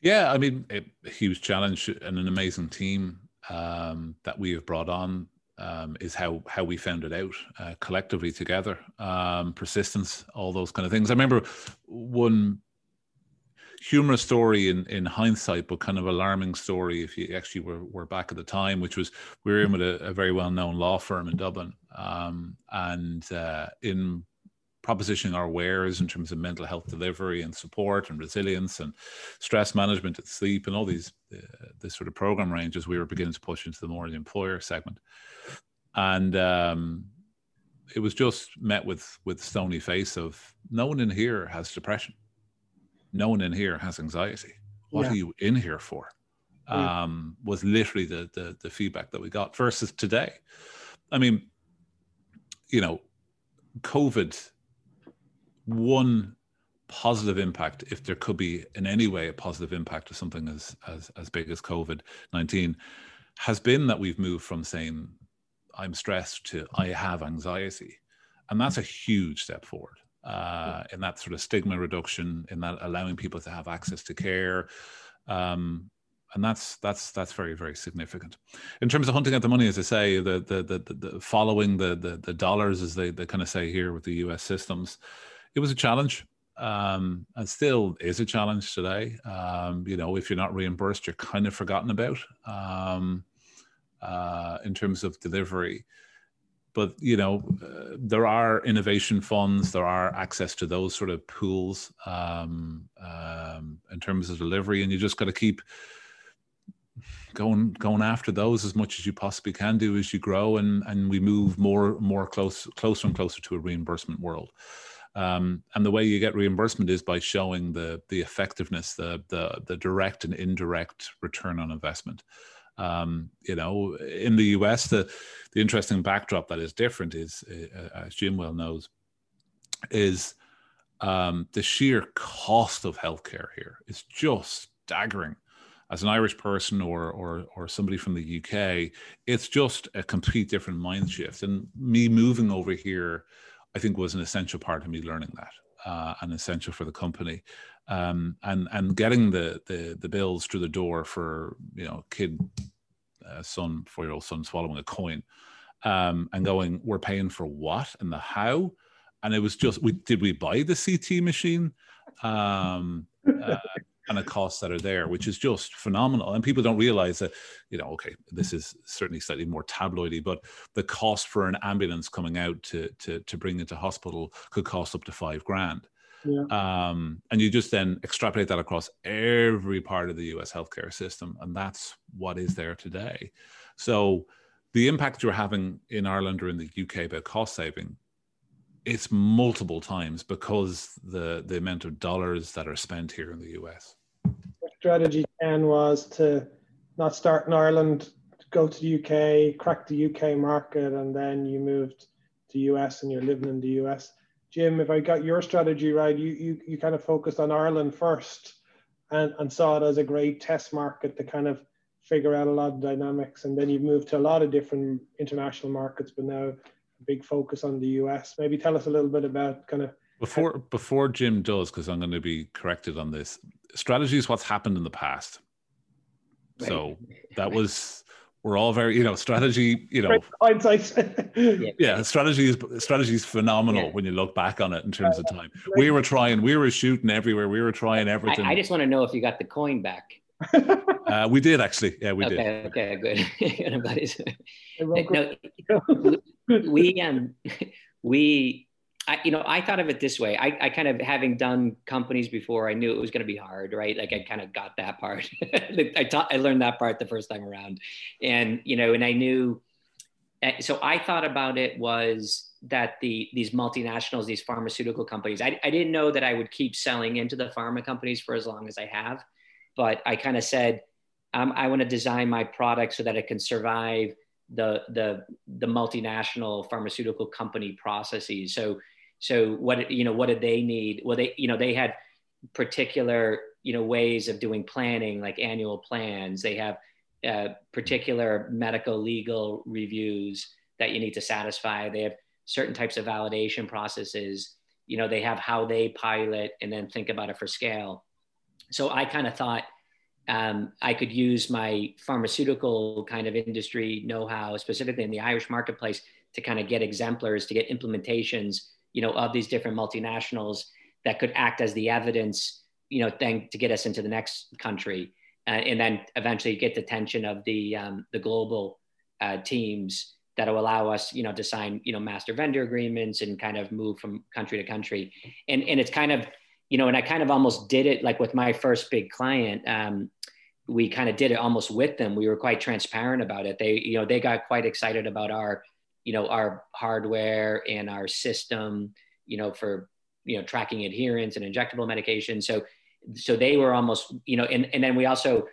Yeah, I mean, a huge challenge and an amazing team um, that we have brought on um, is how how we found it out uh, collectively together. Um, persistence, all those kind of things. I remember one humorous story in, in hindsight, but kind of alarming story if you actually were, were back at the time, which was we were in with a, a very well known law firm in Dublin, um, and uh, in propositioning our wares in terms of mental health delivery and support and resilience and stress management and sleep and all these uh, this sort of program ranges we were beginning to push into the more the employer segment. And um, it was just met with with stony face of no one in here has depression. No one in here has anxiety. What yeah. are you in here for? Um, was literally the, the the feedback that we got versus today. I mean you know covid one positive impact, if there could be in any way a positive impact of something as as as big as COVID nineteen, has been that we've moved from saying I'm stressed to I have anxiety, and that's a huge step forward uh, in that sort of stigma reduction, in that allowing people to have access to care. Um, and that's that's that's very very significant in terms of hunting at the money as i say the the the, the following the, the the dollars as they, they kind of say here with the us systems it was a challenge um, and still is a challenge today. Um, you know, if you're not reimbursed, you're kind of forgotten about um, uh, in terms of delivery. But you know, uh, there are innovation funds. There are access to those sort of pools um, um, in terms of delivery, and you just got to keep going going after those as much as you possibly can do as you grow and and we move more more close closer and closer to a reimbursement world. Um, and the way you get reimbursement is by showing the the effectiveness, the the the direct and indirect return on investment. Um, you know, in the US, the the interesting backdrop that is different is, uh, as Jim well knows, is um, the sheer cost of healthcare here is just staggering. As an Irish person or or or somebody from the UK, it's just a complete different mind shift. And me moving over here I think was an essential part of me learning that, uh, and essential for the company, um, and and getting the, the the bills through the door for you know kid, uh, son, four year old son swallowing a coin, um, and going, we're paying for what and the how, and it was just we did we buy the CT machine, um, kind of costs that are there, which is just phenomenal. And people don't realize that, you know, okay, this is certainly slightly more tabloidy, but the cost for an ambulance coming out to to to bring into hospital could cost up to five grand. Yeah. Um, and you just then extrapolate that across every part of the US healthcare system. And that's what is there today. So the impact you're having in Ireland or in the UK about cost saving, it's multiple times because the the amount of dollars that are spent here in the US. Strategy Ken was to not start in Ireland, go to the UK, crack the UK market, and then you moved to US and you're living in the US. Jim, if I got your strategy right, you you, you kind of focused on Ireland first and, and saw it as a great test market to kind of figure out a lot of dynamics. And then you've moved to a lot of different international markets, but now big focus on the US. Maybe tell us a little bit about kind of before before Jim does, because I'm going to be corrected on this. Strategy is what's happened in the past. Right. So that was we're all very you know strategy you know hindsight yeah strategy is strategy is phenomenal yeah. when you look back on it in terms of time we were trying we were shooting everywhere we were trying everything i, I just want to know if you got the coin back uh, we did actually yeah we okay, did okay good no, we um we I, you know, I thought of it this way. I, I kind of having done companies before, I knew it was going to be hard, right? Like I kind of got that part. I taught, I learned that part the first time around, and you know, and I knew. Eh, so I thought about it was that the these multinationals, these pharmaceutical companies. I, I didn't know that I would keep selling into the pharma companies for as long as I have, but I kind of said, um, I want to design my product so that it can survive the the the multinational pharmaceutical company processes. So so what you know what did they need? Well they you know they had particular you know ways of doing planning like annual plans. They have uh, particular medical legal reviews that you need to satisfy. They have certain types of validation processes. You know they have how they pilot and then think about it for scale. So i kind of thought um, i could use my pharmaceutical kind of industry know-how specifically in the irish marketplace to kind of get exemplars to get implementations you know, of these different multinationals that could act as the evidence, you know, thing to get us into the next country, uh, and then eventually get the attention of the um, the global uh, teams that will allow us, you know, to sign, you know, master vendor agreements and kind of move from country to country. And and it's kind of, you know, and I kind of almost did it like with my first big client. Um, we kind of did it almost with them. We were quite transparent about it. They, you know, they got quite excited about our you know our hardware and our system you know for you know tracking adherence and injectable medication so so they were almost you know and, and then we also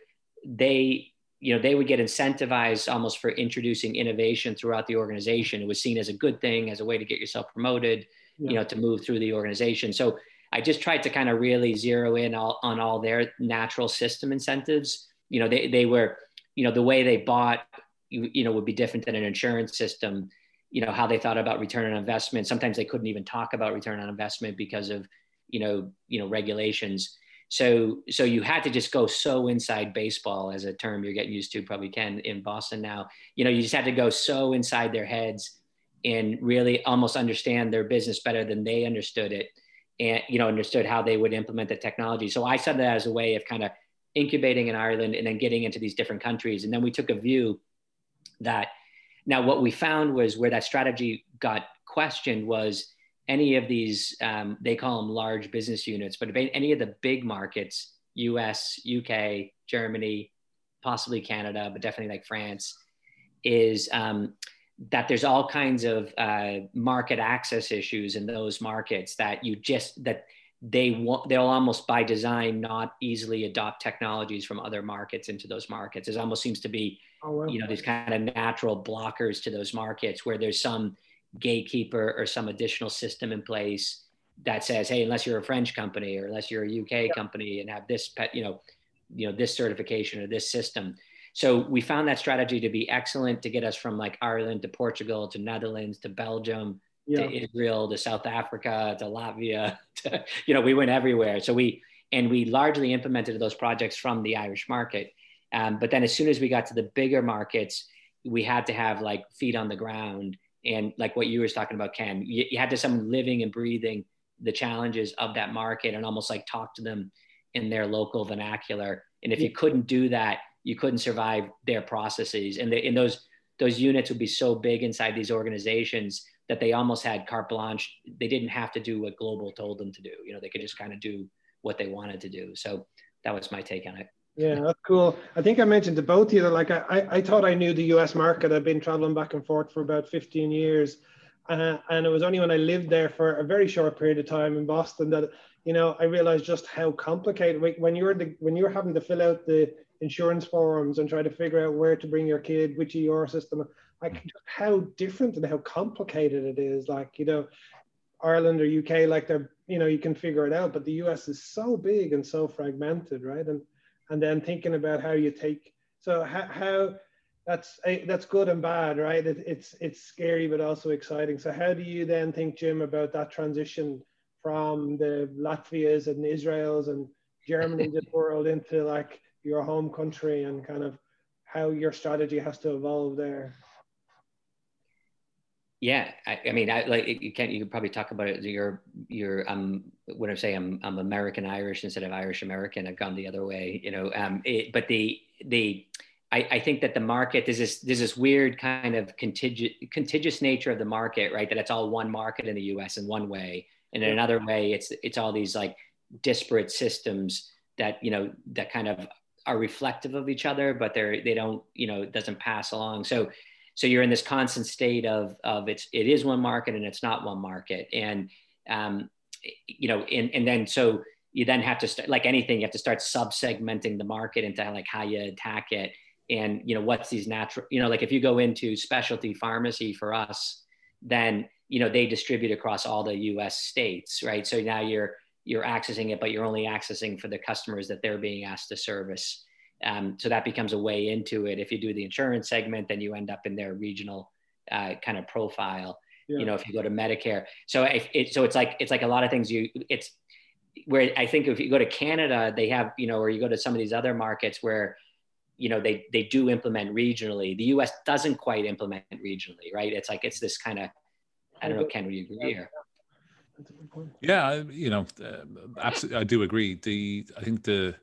they you know they would get incentivized almost for introducing innovation throughout the organization it was seen as a good thing as a way to get yourself promoted yeah. you know to move through the organization so i just tried to kind of really zero in all, on all their natural system incentives. You know they, they were you know the way they bought you, you know would be different than an insurance system. You know how they thought about return on investment. Sometimes they couldn't even talk about return on investment because of you know you know regulations. So so you had to just go so inside baseball as a term you're getting used to probably Ken in boston now. You know you just had to go so inside their heads and really almost understand their business better than they understood it and you know understood how they would implement the technology. So i said that as a way of kind of incubating in ireland and then getting into these different countries. And then we took a view that now, what we found was where that strategy got questioned was any of these, um, they call them large business units, but any of the big markets, US, UK, Germany, possibly Canada, but definitely like France, is um, that there's all kinds of uh, market access issues in those markets that you just, that they want they'll almost by design not easily adopt technologies from other markets into those markets it almost seems to be oh, wow. you know these kind of natural blockers to those markets where there's some gatekeeper or some additional system in place that says hey unless you're a french company or unless you're a uk yeah. company and have this pet you know you know this certification or this system so we found that strategy to be excellent to get us from like ireland to portugal to netherlands to belgium yeah. to Israel, to South Africa, to Latvia. To, you know, we went everywhere. So we and we largely implemented those projects from the Irish market. Um, but then as soon as we got to the bigger markets, we had to have like feet on the ground and like what you were talking about, Ken. You, you had to someone living and breathing the challenges of that market and almost like talk to them in their local vernacular. And if you couldn't do that, you couldn't survive their processes. And, the, and those those units would be so big inside these organizations that they almost had carte blanche. They didn't have to do what global told them to do. You know, they could just kind of do what they wanted to do. So that was my take on it. Yeah, that's cool. I think I mentioned to both of you that like I, I thought I knew the US market. I've been traveling back and forth for about 15 years. Uh, and it was only when I lived there for a very short period of time in Boston that you know I realized just how complicated when you're the, when you're having to fill out the insurance forms and try to figure out where to bring your kid, which ER system, like how different and how complicated it is. Like you know, Ireland or UK, like they're you know you can figure it out, but the US is so big and so fragmented, right? And and then thinking about how you take so how, how that's eh, that's good and bad right it, it's it's scary but also exciting so how do you then think jim about that transition from the latvias and israels and germany world into like your home country and kind of how your strategy has to evolve there? Yeah I, I, mean i like you can't you could probably talk about it your your um when i say i'm i'm american irish instead of irish american i've gone the other way you know um it, but the the I, I think that the market there's this there's this weird kind of contagious contiguous nature of the market right that it's all one market in the us in one way and in another way it's it's all these like disparate systems that you know that kind of are reflective of each other but they're they don't you know it doesn't pass along. So so you're in this constant state of of it's it is one market and it's not one market. And um, you know and, and then so you then have to start like anything you have to start sub segmenting the market into like how you attack it. And you know what's these natural you know like if you go into specialty pharmacy for us then you know they distribute across all the us states right? So now you're you're accessing it but you're only accessing for the customers that they're being asked to service um, so that becomes a way into it. If you do the insurance segment, then you end up in their regional uh, kind of profile. Yeah. You know, if you go to Medicare, so if it, so it's like it's like a lot of things. You it's where I think if you go to Canada, they have you know, or you go to some of these other markets where you know they they do implement regionally. The U.S. doesn't quite implement regionally, right? It's like it's this kind of I don't know, Ken, would you agree here? Yeah, you know, uh, absolutely, I do agree. The I think the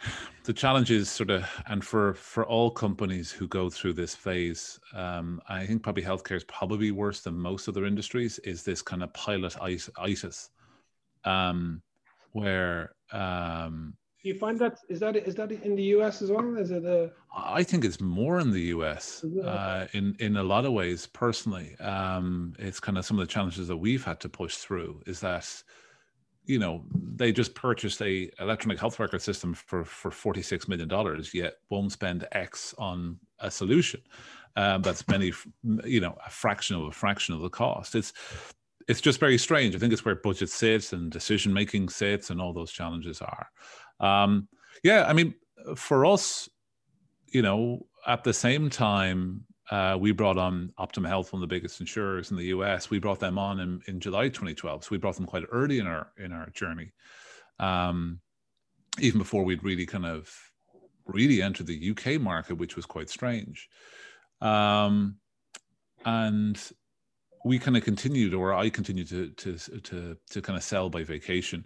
the challenge is sort of and for for all companies who go through this phase um, i think probably healthcare is probably worse than most other industries is this kind of pilot itis um, where um, you find that is that is that in the us as well? Is it a i think it's more in the us uh, in in a lot of ways personally. Um, it's kind of some of the challenges that we've had to push through is that you know they just purchased a electronic health record system for for 46 million dollars yet won't spend x on a solution. Um, that's many you know a fraction of a fraction of the cost. It's it's just very strange. I think it's where budget sits and decision making sits and all those challenges are um, yeah i mean for us you know at the same time uh, we brought on Optum Health, one of the biggest insurers in the US. We brought them on in, in July 2012, so we brought them quite early in our in our journey, um, even before we'd really kind of really entered the UK market, which was quite strange. Um, and we kind of continued, or I continued to to to to kind of sell by vacation.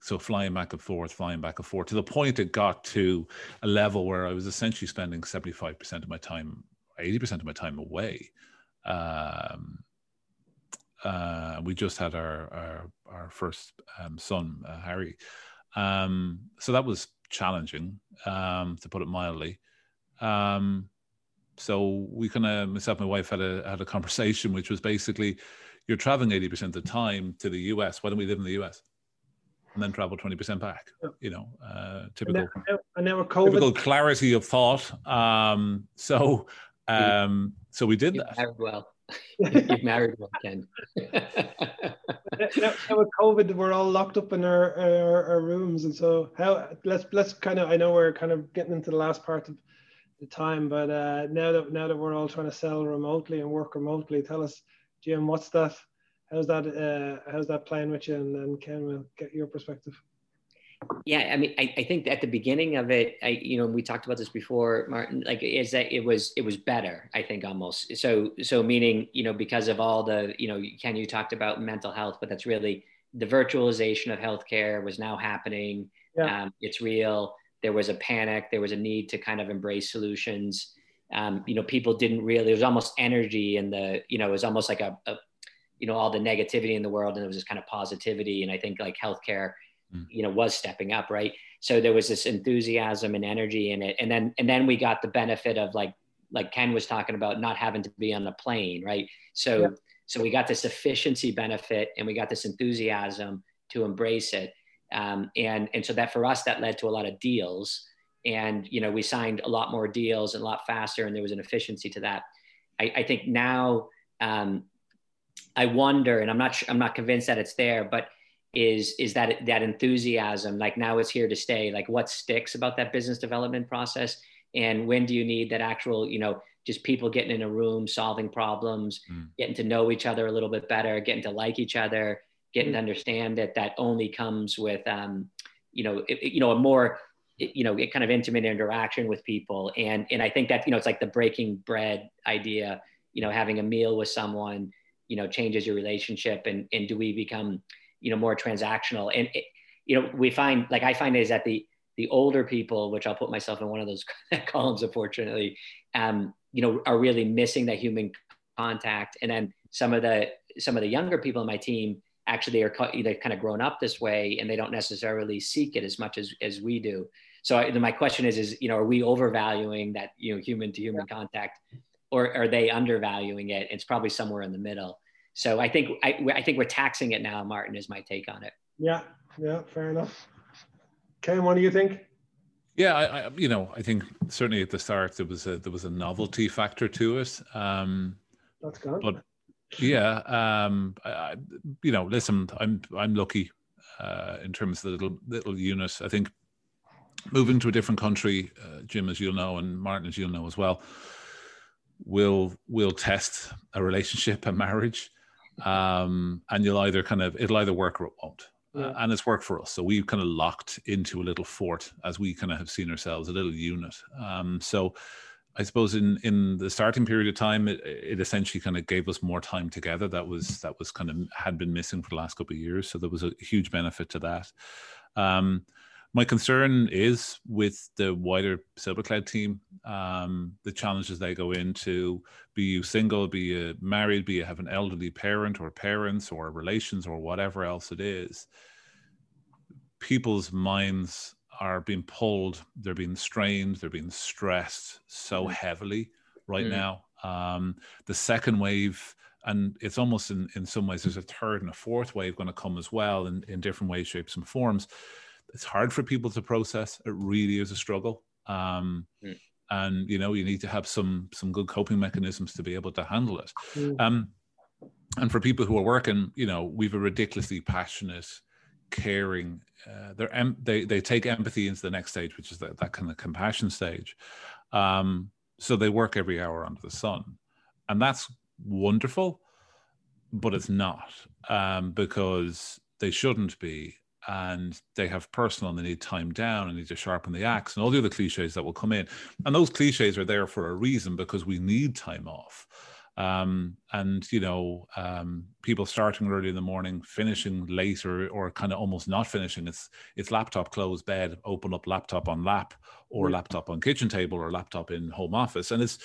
So flying back and forth, flying back and forth, to the point it got to a level where I was essentially spending 75% of my time 80% of my time away. Um, uh, we just had our our, our first um, son, uh, Harry. Um, so that was challenging, um, to put it mildly. Um, so we kind of myself and my wife had a had a conversation, which was basically, you're traveling 80% of the time to the US. Why don't we live in the US? And then travel 20% back you know uh, typical and now, and COVID. typical clarity of thought um, so um, so we did You've that. Married well. You've married well, Ken. now, now, with COVID, we're all locked up in our, our, our rooms, and so how let's let's kind of I know we're kind of getting into the last part of the time, but uh, now that now that we're all trying to sell remotely and work remotely, tell us, Jim, what's that? How's that? Uh, how's that playing with you? And then Ken will get your perspective. Yeah, I mean, I, I think at the beginning of it, I, you know, we talked about this before, Martin. Like, is that it was it was better? I think almost. So so meaning, you know, because of all the, you know, Ken, you talked about mental health, but that's really the virtualization of healthcare was now happening. Yeah. Um, it's real. There was a panic. There was a need to kind of embrace solutions. Um, you know, people didn't really. There was almost energy in the. You know, it was almost like a, a you know all the negativity in the world and there was this kind of positivity and i think like healthcare mm. you know was stepping up right so there was this enthusiasm and energy in it and then and then we got the benefit of like like ken was talking about not having to be on a plane right so yeah. so we got this efficiency benefit and we got this enthusiasm to embrace it um, and and so that for us that led to a lot of deals and you know we signed a lot more deals and a lot faster and there was an efficiency to that i, I think now um, I wonder, and I'm not I'm not convinced that it's there, but is is that that enthusiasm like now it's here to stay? Like what sticks about that business development process, and when do you need that actual you know just people getting in a room solving problems, mm. getting to know each other a little bit better, getting to like each other, getting mm. to understand that that only comes with um, you know it, you know a more you know kind of intimate interaction with people and and i think that you know it's like the breaking bread idea you know having a meal with someone you know changes your relationship and and do we become you know more transactional? And it, you know we find like i find is that the the older people which i'll put myself in one of those columns unfortunately um you know are really missing that human contact. And then some of the some of the younger people in my team actually are either kind of grown up this way and they don't necessarily seek it as much as as we do. So I, my question is is you know are we overvaluing that you know human to human contact or are they undervaluing it? It's probably somewhere in the middle. So I think I, I think we're taxing it now. Martin is my take on it. Yeah, yeah, fair enough. Ken, what do you think? Yeah, I, I, you know, I think certainly at the start there was a there was a novelty factor to it. Um, That's good. But yeah, um, I, you know, listen, I'm I'm lucky uh, in terms of the little little unit. I think moving to a different country, uh, Jim, as you'll know, and Martin, as you'll know as well, will will test a relationship, a marriage, um, and you'll either kind of it'll either work or it won't. Yeah. Uh, and it's worked for us. So we've kind of locked into a little fort as we kind of have seen ourselves, a little unit. Um, so I suppose in in the starting period of time, it, it essentially kind of gave us more time together. That was that was kind of had been missing for the last couple of years. So there was a huge benefit to that. Um, my concern is with the wider SilverCloud team, um, the challenges they go into. Be you single, be you married, be you have an elderly parent or parents or relations or whatever else it is. People's minds are being pulled, they're being strained, they're being stressed so mm. heavily right mm. now. Um, the second wave, and it's almost in, in some ways, there's a third and a fourth wave going to come as well in, in different ways, shapes, and forms it's hard for people to process. It really is a struggle. Um, mm. And you know, you need to have some some good coping mechanisms to be able to handle it. Mm. Um, and for people who are working, you know, we've a ridiculously passionate, caring. Uh, they're em- they they take empathy into the next stage, which is that, that kind of compassion stage. Um, so they work every hour under the sun, and that's wonderful, but it's not um, because they shouldn't be and they have personal and they need time down and need to sharpen the axe and all the other cliches that will come in. And those cliches are there for a reason because we need time off. Um, and you know, um, people starting early in the morning, finishing later, or, kind of almost not finishing. It's it's laptop, close bed, open up laptop on lap, or laptop on kitchen table, or laptop in home office. And it's,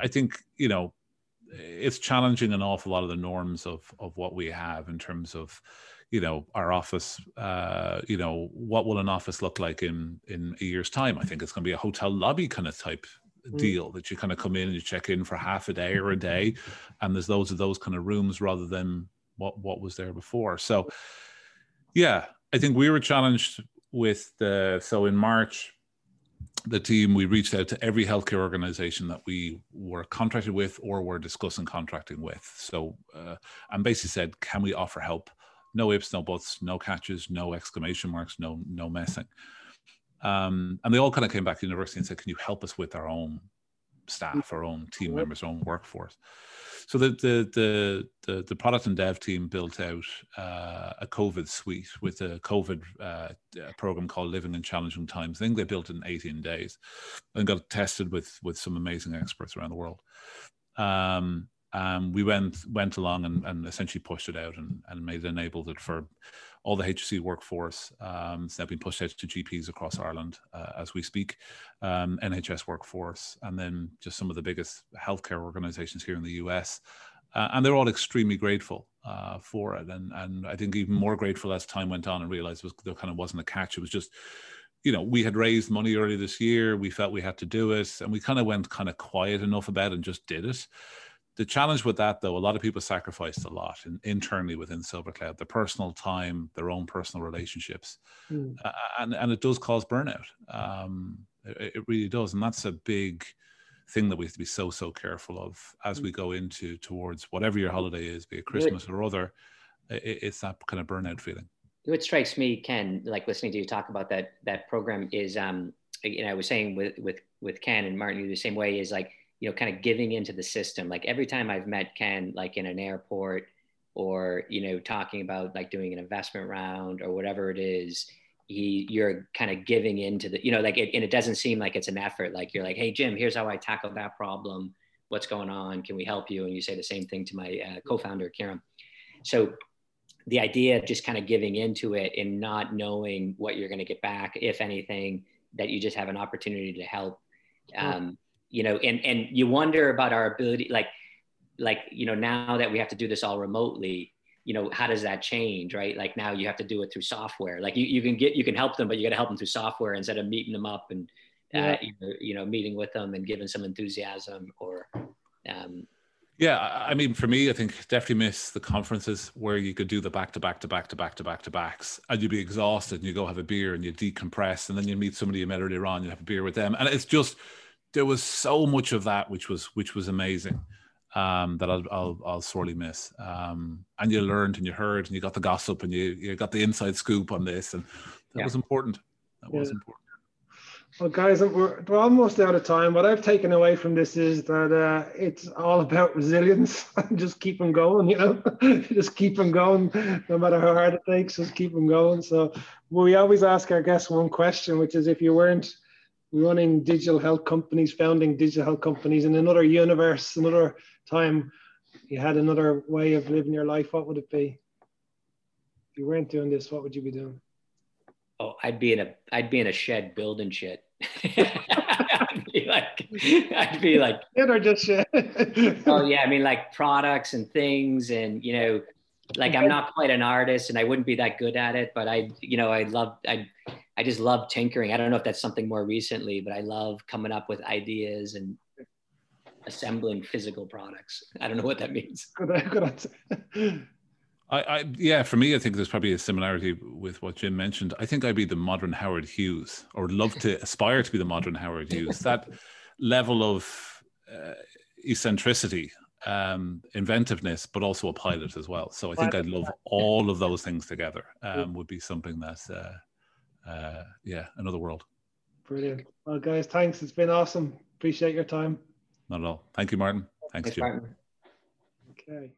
I think you know, it's challenging an awful lot of the norms of of what we have in terms of you know our office uh, you know what will an office look like in in a year's time? I think it's going to be a hotel lobby kind of type mm. deal that you kind of come in and you check in for half a day or a day and there's those of those kind of rooms rather than what what was there before. So yeah i think we were challenged with the so in march the team we reached out to every healthcare organization that we were contracted with or were discussing contracting with. So uh, and basically said can we offer help no ifs, no buts, no catches, no exclamation marks, no no messing. Um, and they all kind of came back to university and said, "Can you help us with our own staff, our own team members, our own workforce?" So the the the the, the product and dev team built out uh, a COVID suite with a COVID uh, program called Living in Challenging Times. I think they built it in 18 days and got tested with with some amazing experts around the world. Um, um, we went went along and, and essentially pushed it out and, and made it enabled it for all the HSE workforce. Um, it's now been pushed out to GPs across Ireland uh, as we speak, um, NHS workforce, and then just some of the biggest healthcare organizations here in the US. Uh, and they're all extremely grateful uh, for it. And, and I think even more grateful as time went on and realized was, there kind of wasn't a catch. It was just, you know, we had raised money early this year. We felt we had to do it. And we kind of went kind of quiet enough about it and just did it the challenge with that though a lot of people sacrificed a lot in, internally within silvercloud their personal time their own personal relationships mm. uh, and, and it does cause burnout um, it, it, really does and that's a big thing that we have to be so so careful of as mm. we go into towards whatever your holiday is be it christmas or other it, it's that kind of burnout feeling what strikes me ken like listening to you talk about that that program is um you know i was saying with with with ken and martin you the same way is like you know, kind of giving into the system. Like every time I've met Ken, like in an airport or, you know, talking about like doing an investment round or whatever it is, he, you're kind of giving into the, you know, like, it, and it doesn't seem like it's an effort. Like you're like, Hey, Jim, here's how I tackle that problem. What's going on? Can we help you? And you say the same thing to my uh, co-founder, Kieran. So the idea of just kind of giving into it and not knowing what you're going to get back, if anything, that you just have an opportunity to help. Um, you know, and and you wonder about our ability, like like you know now that we have to do this all remotely you know how does that change right like now you have to do it through software like you, you can get you can help them but you got to help them through software instead of meeting them up and uh, yeah. you, know, you, know, meeting with them and giving some enthusiasm or um, yeah i mean for me i think definitely miss the conferences where you could do the back to back to back to back to back to backs and you'd be exhausted and you go have a beer and you decompress and then you meet somebody you met earlier on you have a beer with them and it's just there was so much of that which was which was amazing um, that I'll, I'll, I'll sorely miss. Um, and you learned and you heard and you got the gossip and you you got the inside scoop on this and that yeah. was important. That yeah. was important. Well, guys, we're, we're almost out of time. What I've taken away from this is that uh, it's all about resilience and just keep them going, you know, just keep them going, no matter how hard it takes, just keep them going. So we always ask our guests one question, which is if you weren't running digital health companies, founding digital health companies in another universe, another time, you had another way of living your life, what would it be? If you weren't doing this, what would you be doing? Oh, I'd be in a I'd be in a shed building shit. I'd be like I'd be like it or just shit. oh yeah, I mean like products and things and you know like I'm not quite an artist and I wouldn't be that good at it, but I you know I love I I just love tinkering. I don't know if that's something more recently, but I love coming up with ideas and assembling physical products. I don't know what that means. Good, good answer. I, I, yeah, for me, I think there's probably a similarity with what Jim mentioned. I think I'd be the modern Howard Hughes, or love to aspire to be the modern Howard Hughes. That level of uh, eccentricity, um, inventiveness, but also a pilot as well. So I think I'd love all of those things together. Um, would be something that uh, uh, yeah, another world. Brilliant. Well, guys, thanks. It's been awesome. Appreciate your time. Not at all. Thank you, Martin. Thanks, Thanks Jim. Martin. Okay.